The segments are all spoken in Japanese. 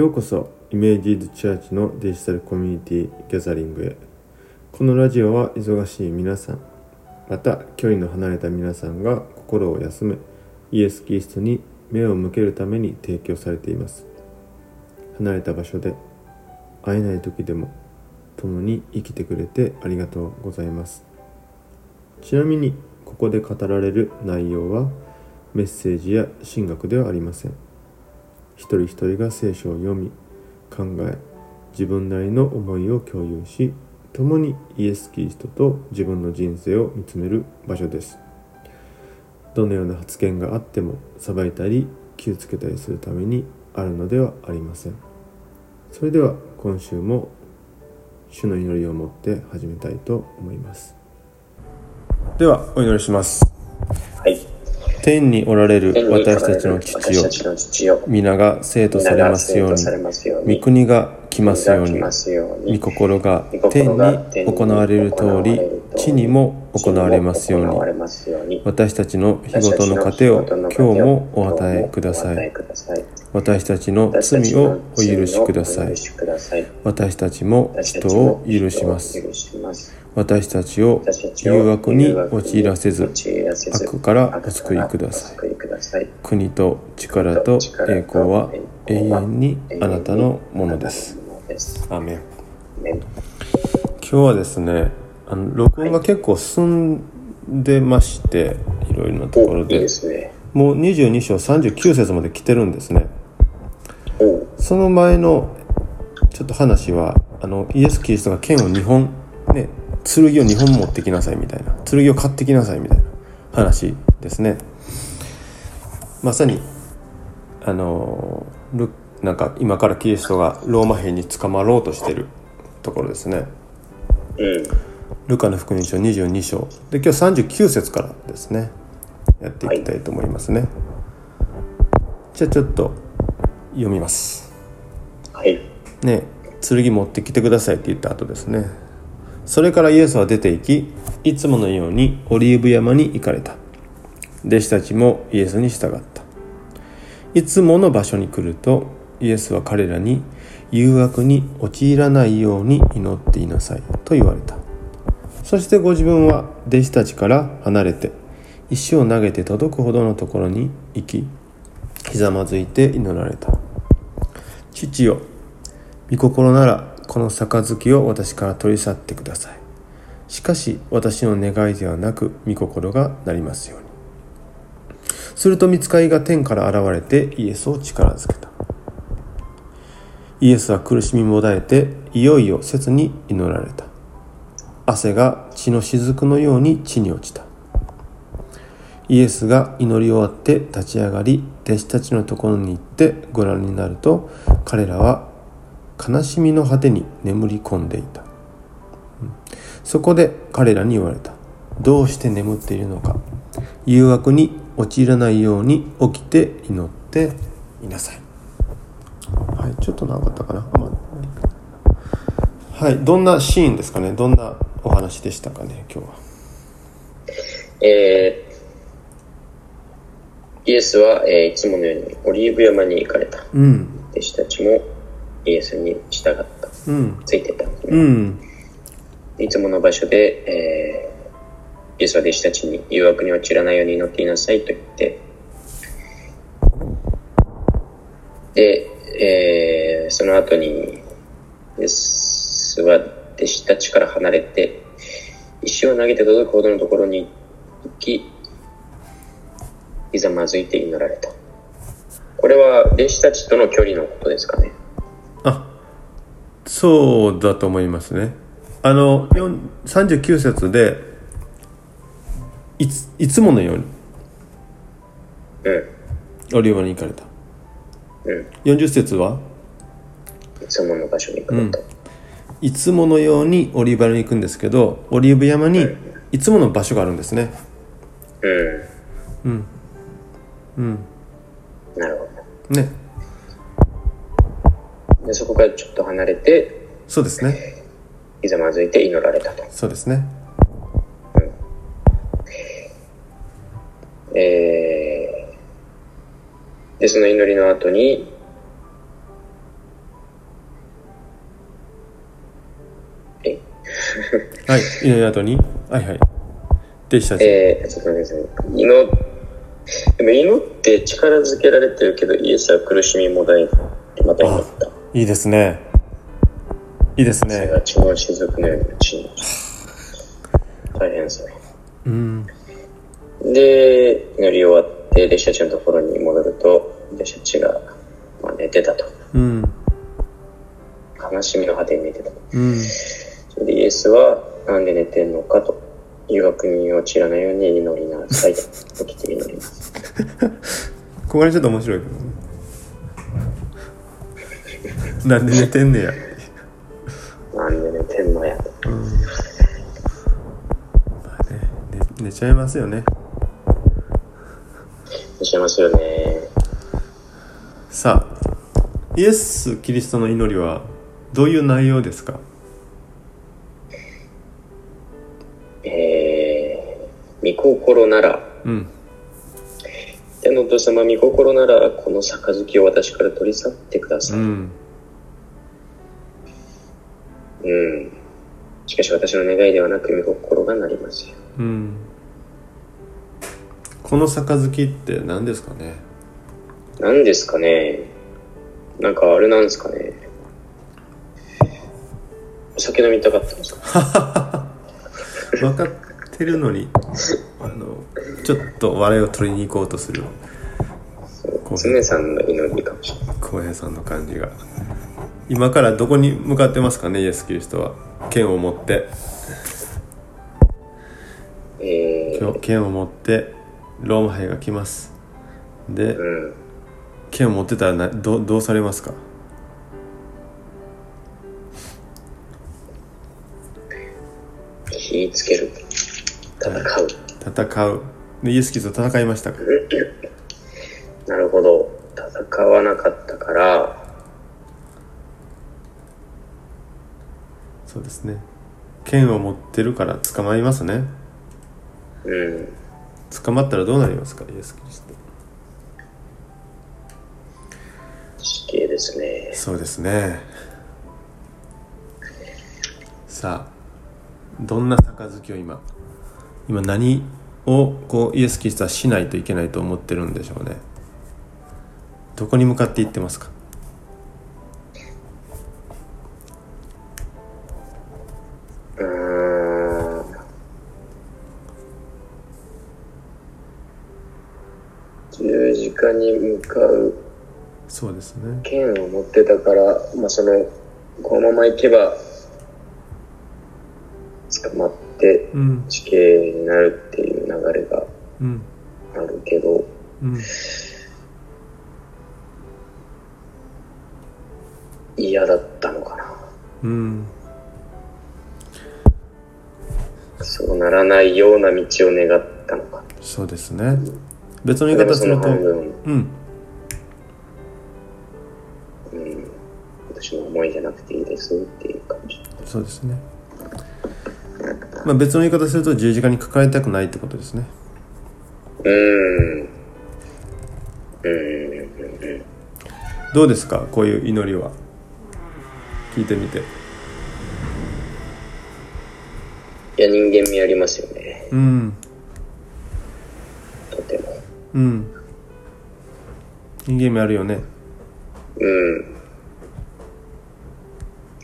ようこそイメージーズチャーチのデジタルコミュニティギャザリングへ。このラジオは忙しい皆さんまた距離の離れた皆さんが心を休めイエス・キリストに目を向けるために提供されています。離れた場所で会えない時でも共に生きてくれてありがとうございます。ちなみにここで語られる内容はメッセージや神学ではありません。一人一人が聖書を読み考え自分なりの思いを共有し共にイエス・キリストと自分の人生を見つめる場所です。どのような発言があっても裁いたり気をつけたりするためにあるのではありません。それでは今週も主の祈りを持って始めたいと思います。ではお祈りします。天におられる私たちの父よ。皆が生徒されますように御国が来ますように御心が御天に行われる通り地にも行われますように私たちの日ごとの糧を今日もお与えください私たちの罪をお許しください。私たちも人を許します。私たちを誘惑に陥らせず悪からお救いください。国と力と栄光は永遠にあなたのものです。アーメン。今日はですねあの録音が結構進んでましていろいろなところで。もう22章39節まで来てるんですね。おその前のちょっと話はあのイエス・キリストが剣を2本ね剣を2本持ってきなさいみたいな。剣を買ってきなさいみたいな話ですね。まさにあのルなんか今からキリストがローマ兵に捕まろうとしてるところですね。うん。ルカの福音書22章。で今日39節からですね。やっていきたいと思いますね、じゃあちょっと読みます。はい。ね剣持ってきてくださいって言った後ですね。それからイエスは出て行きいつものようにオリーブ山に行かれた。弟子たちもイエスに従った。いつもの場所に来るとイエスは彼らに誘惑に陥らないように祈っていなさいと言われた。そしてご自分は弟子たちから離れて石を投げて届くほどのところに行きひざまずいて祈られた。父よ御心ならこの杯を私から取り去ってください。しかし私の願いではなく御心がなりますように。すると見つかりが天から現れてイエスを力づけた。イエスは苦しみもだえていよいよ切に祈られた。汗が血の雫のように地に落ちた。イエスが祈り終わって立ち上がり弟子たちのところに行ってご覧になると彼らは悲しみの果てに眠り込んでいた。そこで彼らに言われた。どうして眠っているのか。誘惑に陥らないように起きて祈っていなさい。はいちょっと長かったかな、まあはいどんなシーンですかね。どんなお話でしたかね今日は。えーイエスは、えーいつものようにオリーブ山に行かれた。うん弟子たちもイエスに従った。うんついてた。うんいつもの場所で、えーイエスは弟子たちに誘惑に陥らないように祈っていなさいと言って、で、えーその後に、イエスは弟子たちから離れて、石を投げて届くほどのところに行き、いざまずいて祈られた。これは弟子たちとの距離のことですかね。あそうだと思いますねあの4 39節でいついつものようにうん。オリーブに行かれたうん。40節は？いつもの場所に行くのと。いつものようにオリーブ山に行くんですけどオリーブ山にいつもの場所があるんですねうん。うんなるほど。ね。でそこからちょっと離れて、そうですね。ひざまずいて祈られたと。そうですね。えー、で、その祈りの後に、え、はい祈りの後に？はいはい。弟子たち、えー、ちょっと待ってください。祈っ、でも祈って力づけられてるけど、イエスは苦しみもだいまた祈った。いいですねいいですねが血の雫のように血に落ちた。大変それ。うんで、祈り終わって、弟子たちのところに戻ると、弟子たちが、まあ、寝てたと。うん悲しみの果てに寝てた。うんそれでイエスは、なんで寝てんのかと。誘惑に陥らないように祈りなさいと。起きて祈ります。これちょっと面白いけどねなんで寝てんねやなんで寝てんのやと。まあね寝寝ちゃいますよねおっしゃいますよね。さあイエス・キリストの祈りはどういう内容ですか？御心なら、うん。天のお父様、御心なら、この杯を私から取り去ってください。うん。うん。しかし私の願いではなく、御心がなりますよ。うん。この杯って何ですかね？何ですかね？なんかあれなんですかね？お酒飲みたかったんですか？分かってるのにあのちょっと笑いを取りに行こうとする。常さんの祈りかもしれない。浩平さんの感じが。今からどこに向かってますかねイエス・キリストは。剣を持って。えー、剣を持ってローマ兵が来ます。でうん。剣を持ってたらなどどうされますか？火つける。戦う。戦う。でイエス・キリスト戦いましたか？なるほど。戦わなかったから、そうですね。剣を持ってるから捕まりますね。うん。捕まったらどうなりますか？イエス・キリスト。死刑ですね。そうですね。さあどんな杯を今？今何をこうイエス・キリストはしないといけないと思ってるんでしょうね。どこに向かっていってますか？十字架に向かうそうですね。剣を持ってたから、まあ、そのこのまま行けば、捕まってなるっていう流れがうん。あるけど、うん。嫌だったのかな。うん。そうならないような道を願ったのか。そうですね。別の言い方するとうん、私の思いじゃなくていいですっていう感じ。そうですねまあ別の言い方すると十字架にかかりたくないってことですね。うーん。うん。どうですかこういう祈りは聞いてみていや、人間味ありますよね。うん。とても。うん。人間味あるよねうん。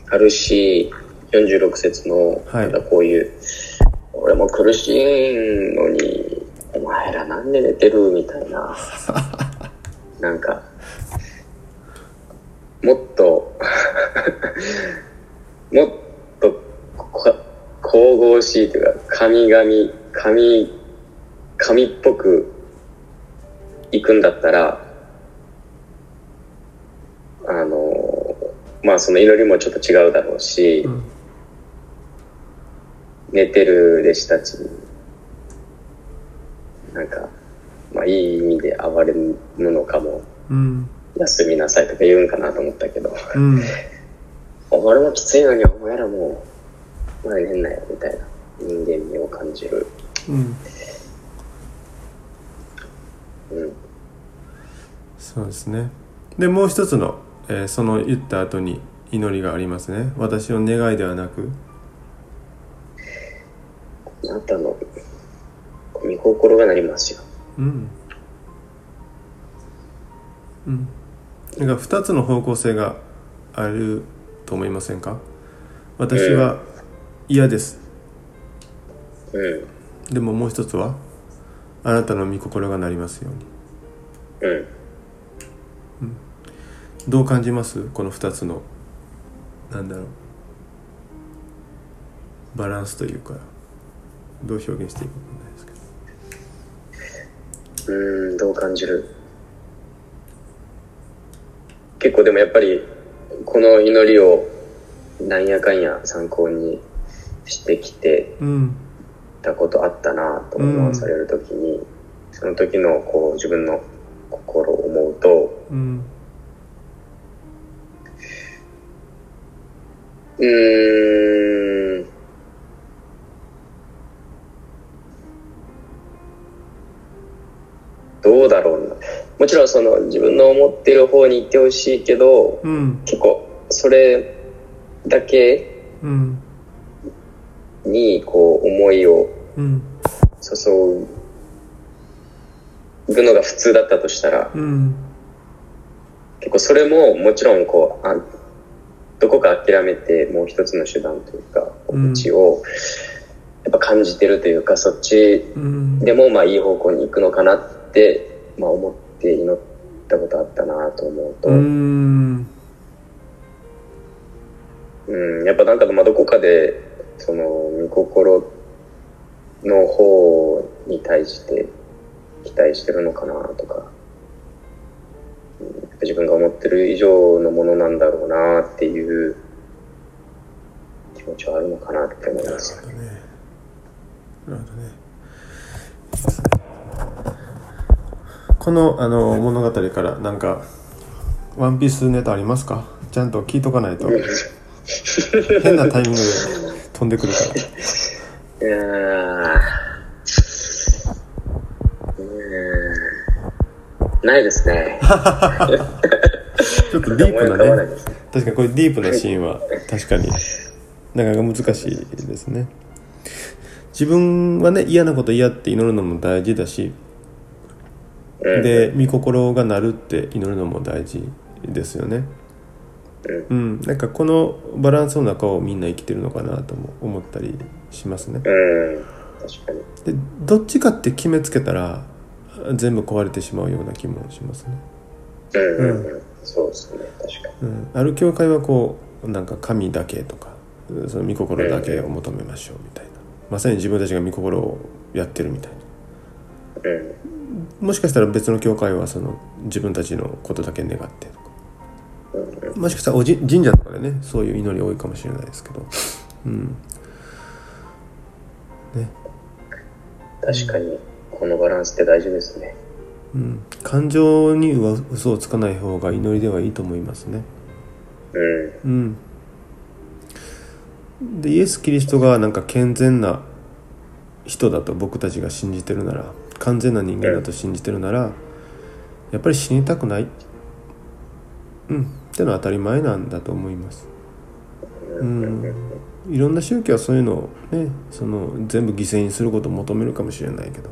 あるし、46節の、はいなんかこういう、俺も苦しいのに、お前らなんで寝てるみたいな。なんか、もっと、もっとこ神々しいというか、神々、神、神っぽく行くんだったら、あの、まあその祈りもちょっと違うだろうし、うん寝てる弟子たちに、なんか、まあいい意味で暴れむのかも、うん。休みなさいとか言うんかなと思ったけど、うん。俺もきついのにお前らもう、まだ寝んなよ、みたいな人間味を感じる。うん。うん。そうですね。でもう一つの、えーその言った後に祈りがありますね。私の願いではなくあなたの見心がなりますよ。うん。うん。なんか2つの方向性があると思いませんか？私は嫌です。うん。でももう一つはあなたの御心がなりますように。うん。どう感じます？この2つのなんだろう。バランスというかどう表現していいかんないですけど。うーん、どう感じる？結構でもやっぱり、この祈りをなんやかんや参考にしてきてうん。たことあったなと思わされるときに、その時のこう自分の心を思うと、うん。うーん、ちろんその自分の思ってる方に行ってほしいけど、うん。結構それだけうん。にこう思いをうん。注ぐのが普通だったとしたら、うん。結構それももちろんこう、あどこか諦めてもう一つの手段というか、うん。道をやっぱ感じてるというか、そっちうん。でもまあいい方向に行くのかなって、まあ思って祈ったことあったなと思うと、ううん、んやっぱなんかまあどこかで、その、御心の方に対して期待してるのかなとか、うん自分が思ってる以上のものなんだろうなっていう気持ちはあるのかなって思います。よ。なるほどね。なるほどねこのあの物語からなんかワンピースネタありますか？ちゃんと聞いとかないと。変なタイミングで飛んでくるから。いやー。うーん。ないですね。ちょっとディープなね。確かにこれディープなシーンは確かになかなか難しいですね。自分はね嫌なこと嫌って祈るのも大事だしうん、で御心がなるって祈るのも大事ですよね。うん。なんかこのバランスの中をみんな生きてるのかなとも思ったりしますね。うん、確かに。でどっちかって決めつけたら全部壊れてしまうような気もしますね。うん。そうですね、確かに。うん、ある教会はこうなんか神だけとかその御心だけを求めましょうみたいな。まさに自分たちが御心をやってるみたいな。うん。もしかしたら別の教会はその自分たちのことだけ願ってとかもしかしたらおじ神社とかでねそういう祈り多いかもしれないですけどうんね確かに、このバランスって大事ですね。うん、感情には嘘をつかない方が祈りではいいと思いますね。うん。うん。でイエス・キリストがなんか健全な人だと僕たちが信じてるなら完全な人間だと信じてるならやっぱり死にたくない。うん。ってのは当たり前なんだと思います。うん。いろんな宗教はそういうのをねその全部犠牲にすることを求めるかもしれないけど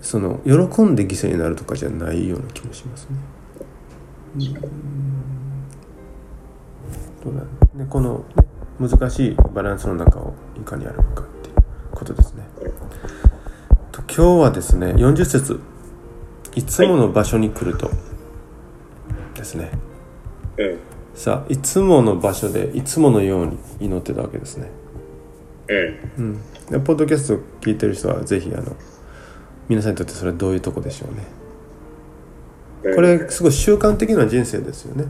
その喜んで犠牲になるとかじゃないような気もしますね。そうだね、この、ね、難しいバランスの中をいかに歩くかっていうことですね。と今日はですね40節いつもの場所に来るとですねうん。さあいつもの場所でいつものように祈ってたわけですね。うん。うん、でポッドキャスト聞いてる人はぜひあの皆さんにとってそれはどういうとこでしょうね。うんこれすごい習慣的な人生ですよね。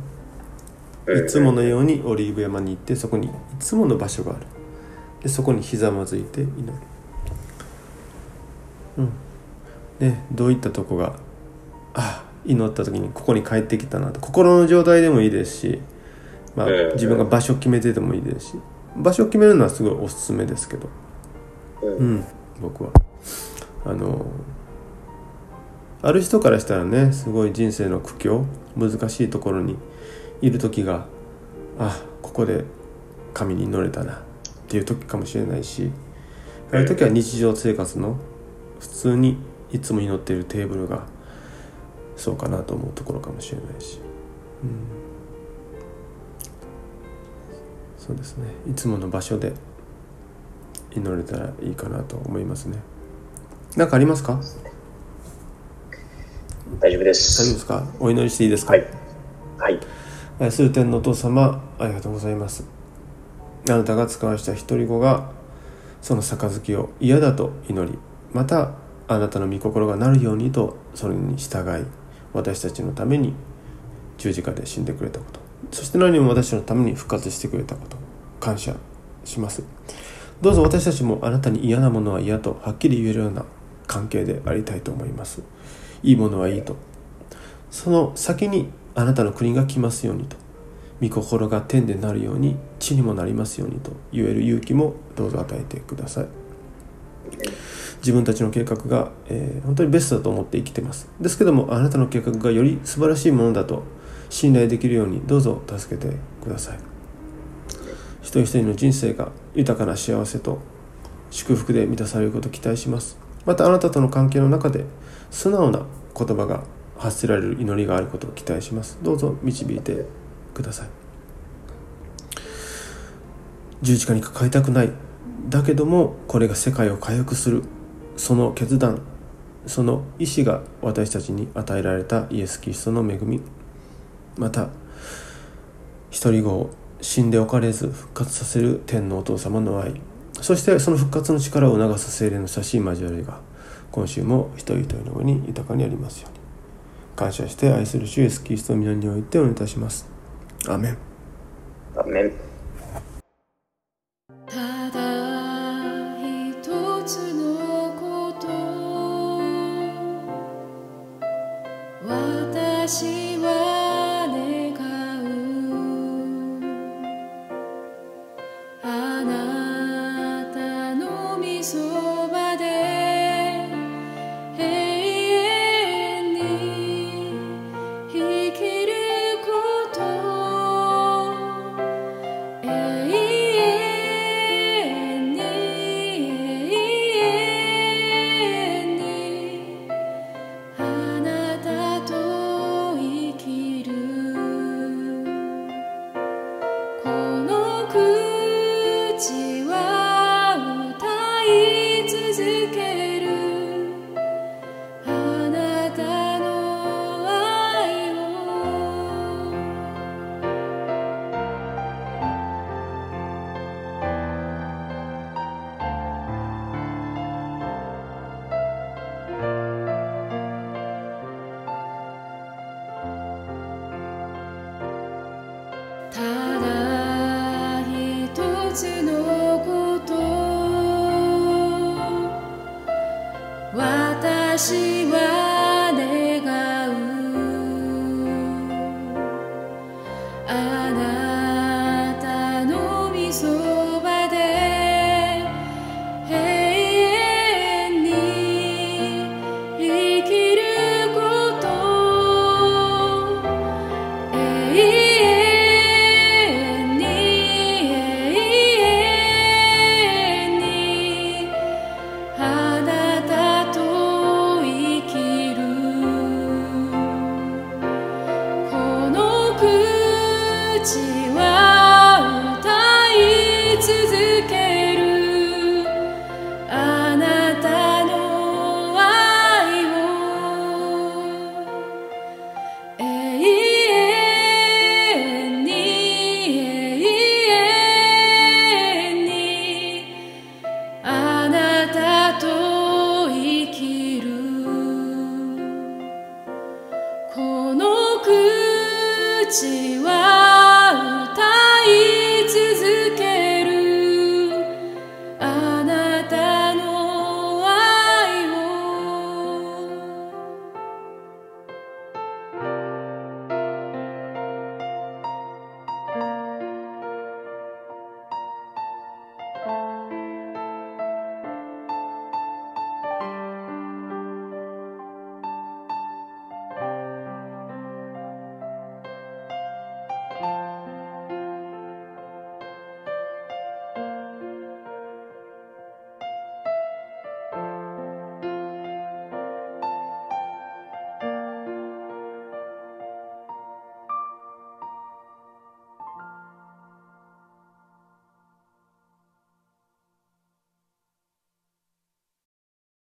うんいつものようにオリーブ山に行ってそこにいつもの場所がある。でそこにひざまずいて祈る。うん。ねどういったとこがあ祈った時にここに帰ってきたなと心の状態でもいいですし、まあうん、自分が場所決めててもいいですし場所決めるのはすごいおすすめですけど。う。うんん、僕はあのある人からしたらねすごい人生の苦境難しいところにいる時があここで神に祈れたなっていう時かもしれないしああいう時は日常生活の普通にいつも祈っているテーブルがそうかなと思うところかもしれないし、うん、そうですねいつもの場所で祈れたらいいかなと思いますね。何かありますか？大丈夫で。大丈夫ですすか？お祈りしていいですか、はい。はい。愛する天のお父様ありがとうございます。あなたが使わした一人子がその杯を嫌だと祈りまたあなたの御心がなるようにとそれに従い私たちのために十字架で死んでくれたこと。そして何よりも私のために復活してくれたこと。感謝します。どうぞ私たちもあなたに嫌なものは嫌とはっきり言えるような関係でありたいと思います。いいものはいいと。その先にあなたの国が来ますようにと。御心が天でなるように地にもなりますようにと。言える勇気もどうぞ与えてください。自分たちの計画が、えー本当にベストだと思って生きてます。ですけどもあなたの計画がより素晴らしいものだと信頼できるようにどうぞ助けてください。一人一人の人生が豊かな幸せと祝福で満たされることを期待します。またあなたとの関係の中で素直な言葉が発せられる祈りがあることを期待します。どうぞ導いてください。十字架にかかりたくない。だけどもこれが世界を回復する。その決断その意志が私たちに与えられたイエス・キリストの恵み。また一人子を死んでおかれず復活させる天のお父様の愛。そしてその復活の力を促す精霊の親しい交わりが今週も一人一人の上に豊かにありますように。感謝して愛する主イエス・キリストの皆においてお願いいたします。アーメン。アーメン。ただ一つのこと。私